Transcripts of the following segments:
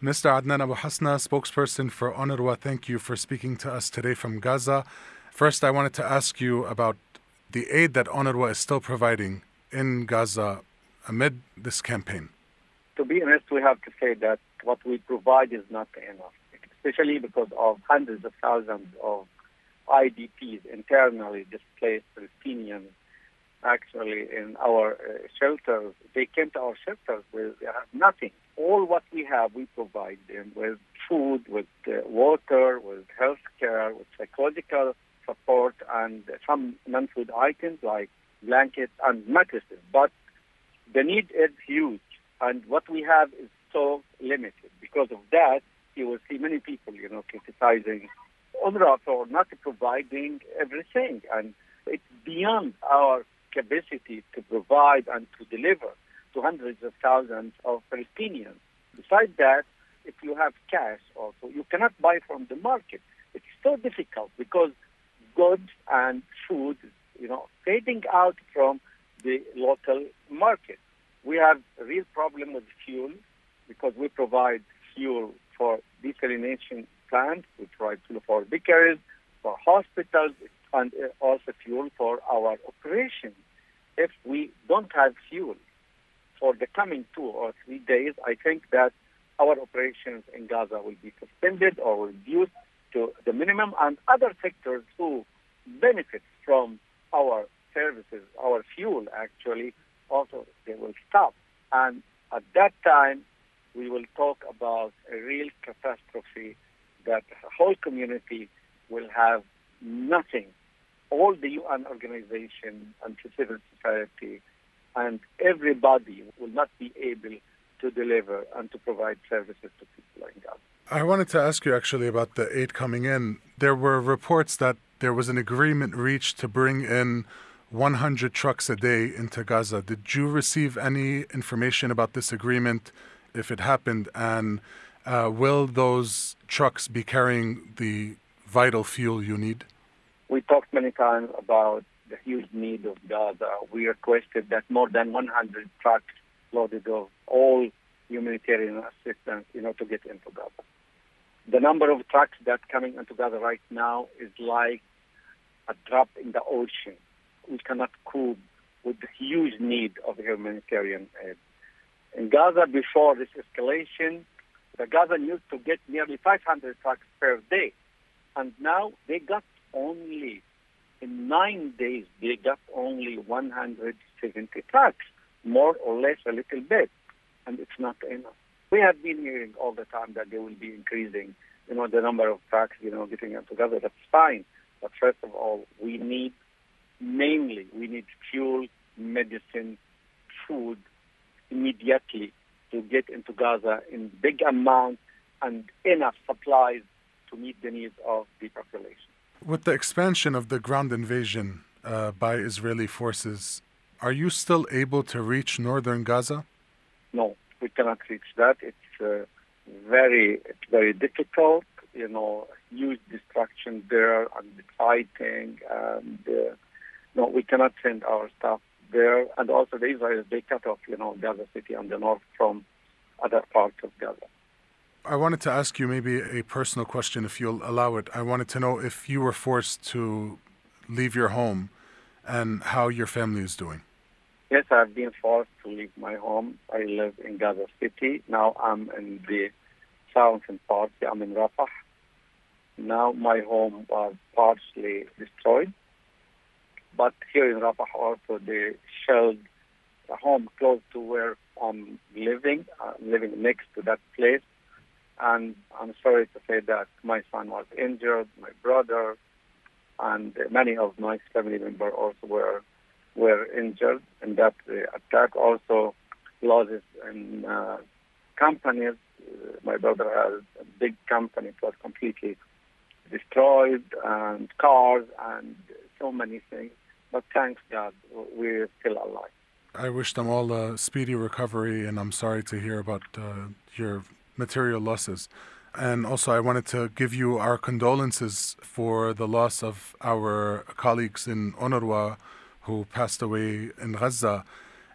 Mr. Adnan Abu Hasna, spokesperson for UNRWA, thank you for speaking to us today from Gaza. First, I wanted to ask you about the aid that UNRWA is still providing in Gaza amid this campaign. To be honest, we have to say that what we provide is not enough, especially because of hundreds of thousands of IDPs, internally displaced Palestinians, actually in our uh, shelters. They came to our shelters with nothing. All what we have, we provide them with food, with uh, water, with health care, with psychological support, and some non-food items like blankets and mattresses. But the need is huge, and what we have is so limited. Because of that, you will see many people, you know, criticizing UNRWA for not providing everything, and it's beyond our capacity to provide and to deliver to hundreds of thousands of Palestinians. Besides that, if you have cash also, you cannot buy from the market. It's so difficult because goods and food, you know, fading out from the local market. We have a real problem with fuel because we provide fuel for desalination plants, we provide fuel for bakeries, for hospitals, and uh, also fuel for our operations. If we don't have fuel for the coming two or three days, I think that our operations in Gaza will be suspended or reduced to the minimum, and other sectors who benefit from our services, our fuel actually, also they will stop. And at that time, we will talk about a real catastrophe that the whole community will have nothing. All the UN organization and civil society and everybody will not be able to deliver and to provide services to people in Gaza. I wanted to ask you actually about the aid coming in. There were reports that there was an agreement reached to bring in 100 trucks a day into Gaza. Did you receive any information about this agreement, if it happened, and uh, will those trucks be carrying the vital fuel you need? We talked many times about the huge need of Gaza. We requested that more than 100 trucks loaded of all humanitarian assistance, you know, to get into Gaza. The number of trucks that coming into Gaza right now is like a drop in the ocean. We cannot cope with the huge need of humanitarian aid. In Gaza, before this escalation, the Gaza used to get nearly 500 trucks per day, and now they got only in nine days they got only 170 trucks, more or less a little bit, and it's not enough. We have been hearing all the time that they will be increasing, you know, the number of trucks, you know, getting together. That's fine, but first of all, we need mainly we need fuel, medicine, food immediately to get into Gaza in big amounts and enough supplies to meet the needs of the population. With the expansion of the ground invasion uh, by Israeli forces, are you still able to reach northern Gaza? No, we cannot reach that. It's uh, very, it's very difficult. You know, huge destruction there and fighting, and uh, no, we cannot send our staff there. And also, the Israelis they cut off, you know, Gaza City and the north from other parts of Gaza. I wanted to ask you maybe a personal question, if you'll allow it. I wanted to know if you were forced to leave your home and how your family is doing. Yes, I've been forced to leave my home. I live in Gaza City. Now I'm in the southern part. I'm in Rafah. Now my home was partially destroyed. But here in Rafah also they shelled a home close to where I'm living, uh, living next to that place. And I'm sorry to say that my son was injured, my brother, and many of my family members also were were injured in that uh, attack. Also, losses in uh, companies. Uh, my brother has a big company; it was completely destroyed, and cars, and so many things. But thanks God, we're still alive. I wish them all a speedy recovery, and I'm sorry to hear about uh, your material losses. And also, I wanted to give you our condolences for the loss of our colleagues in UNRWA who passed away in Gaza.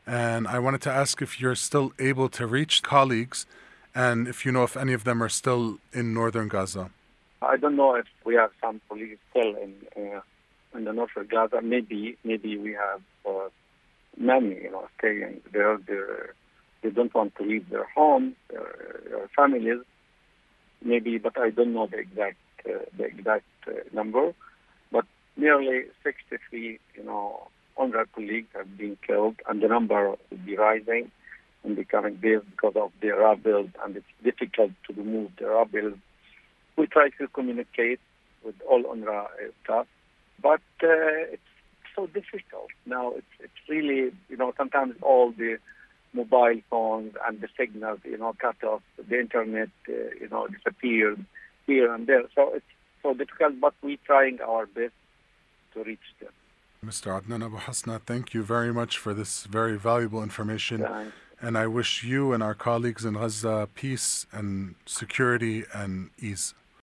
And I wanted to ask if you're still able to reach colleagues And if you know if any of them are still in northern Gaza. I don't know if we have some colleagues still in uh, in the north of Gaza. Maybe maybe we have uh, many, you know, staying there. They don't want to leave their homes, their, families. Maybe, but I don't know the exact uh, the exact uh, number. But nearly 63, you know, UNRWA colleagues have been killed, and the number will be rising in the coming days because of the rebels, and it's difficult to remove the rebels. We try to communicate with all UNRWA staff, but uh, it's so difficult now. It's it's really you know sometimes all the mobile phones and the signals you know cut off, the internet uh, you know disappeared here and there. So it's so difficult, but we're trying our best to reach them. Mr. Adnan Abu Hasna, thank you very much for this very valuable information. Thanks. And I wish you and our colleagues in Gaza peace and security and ease.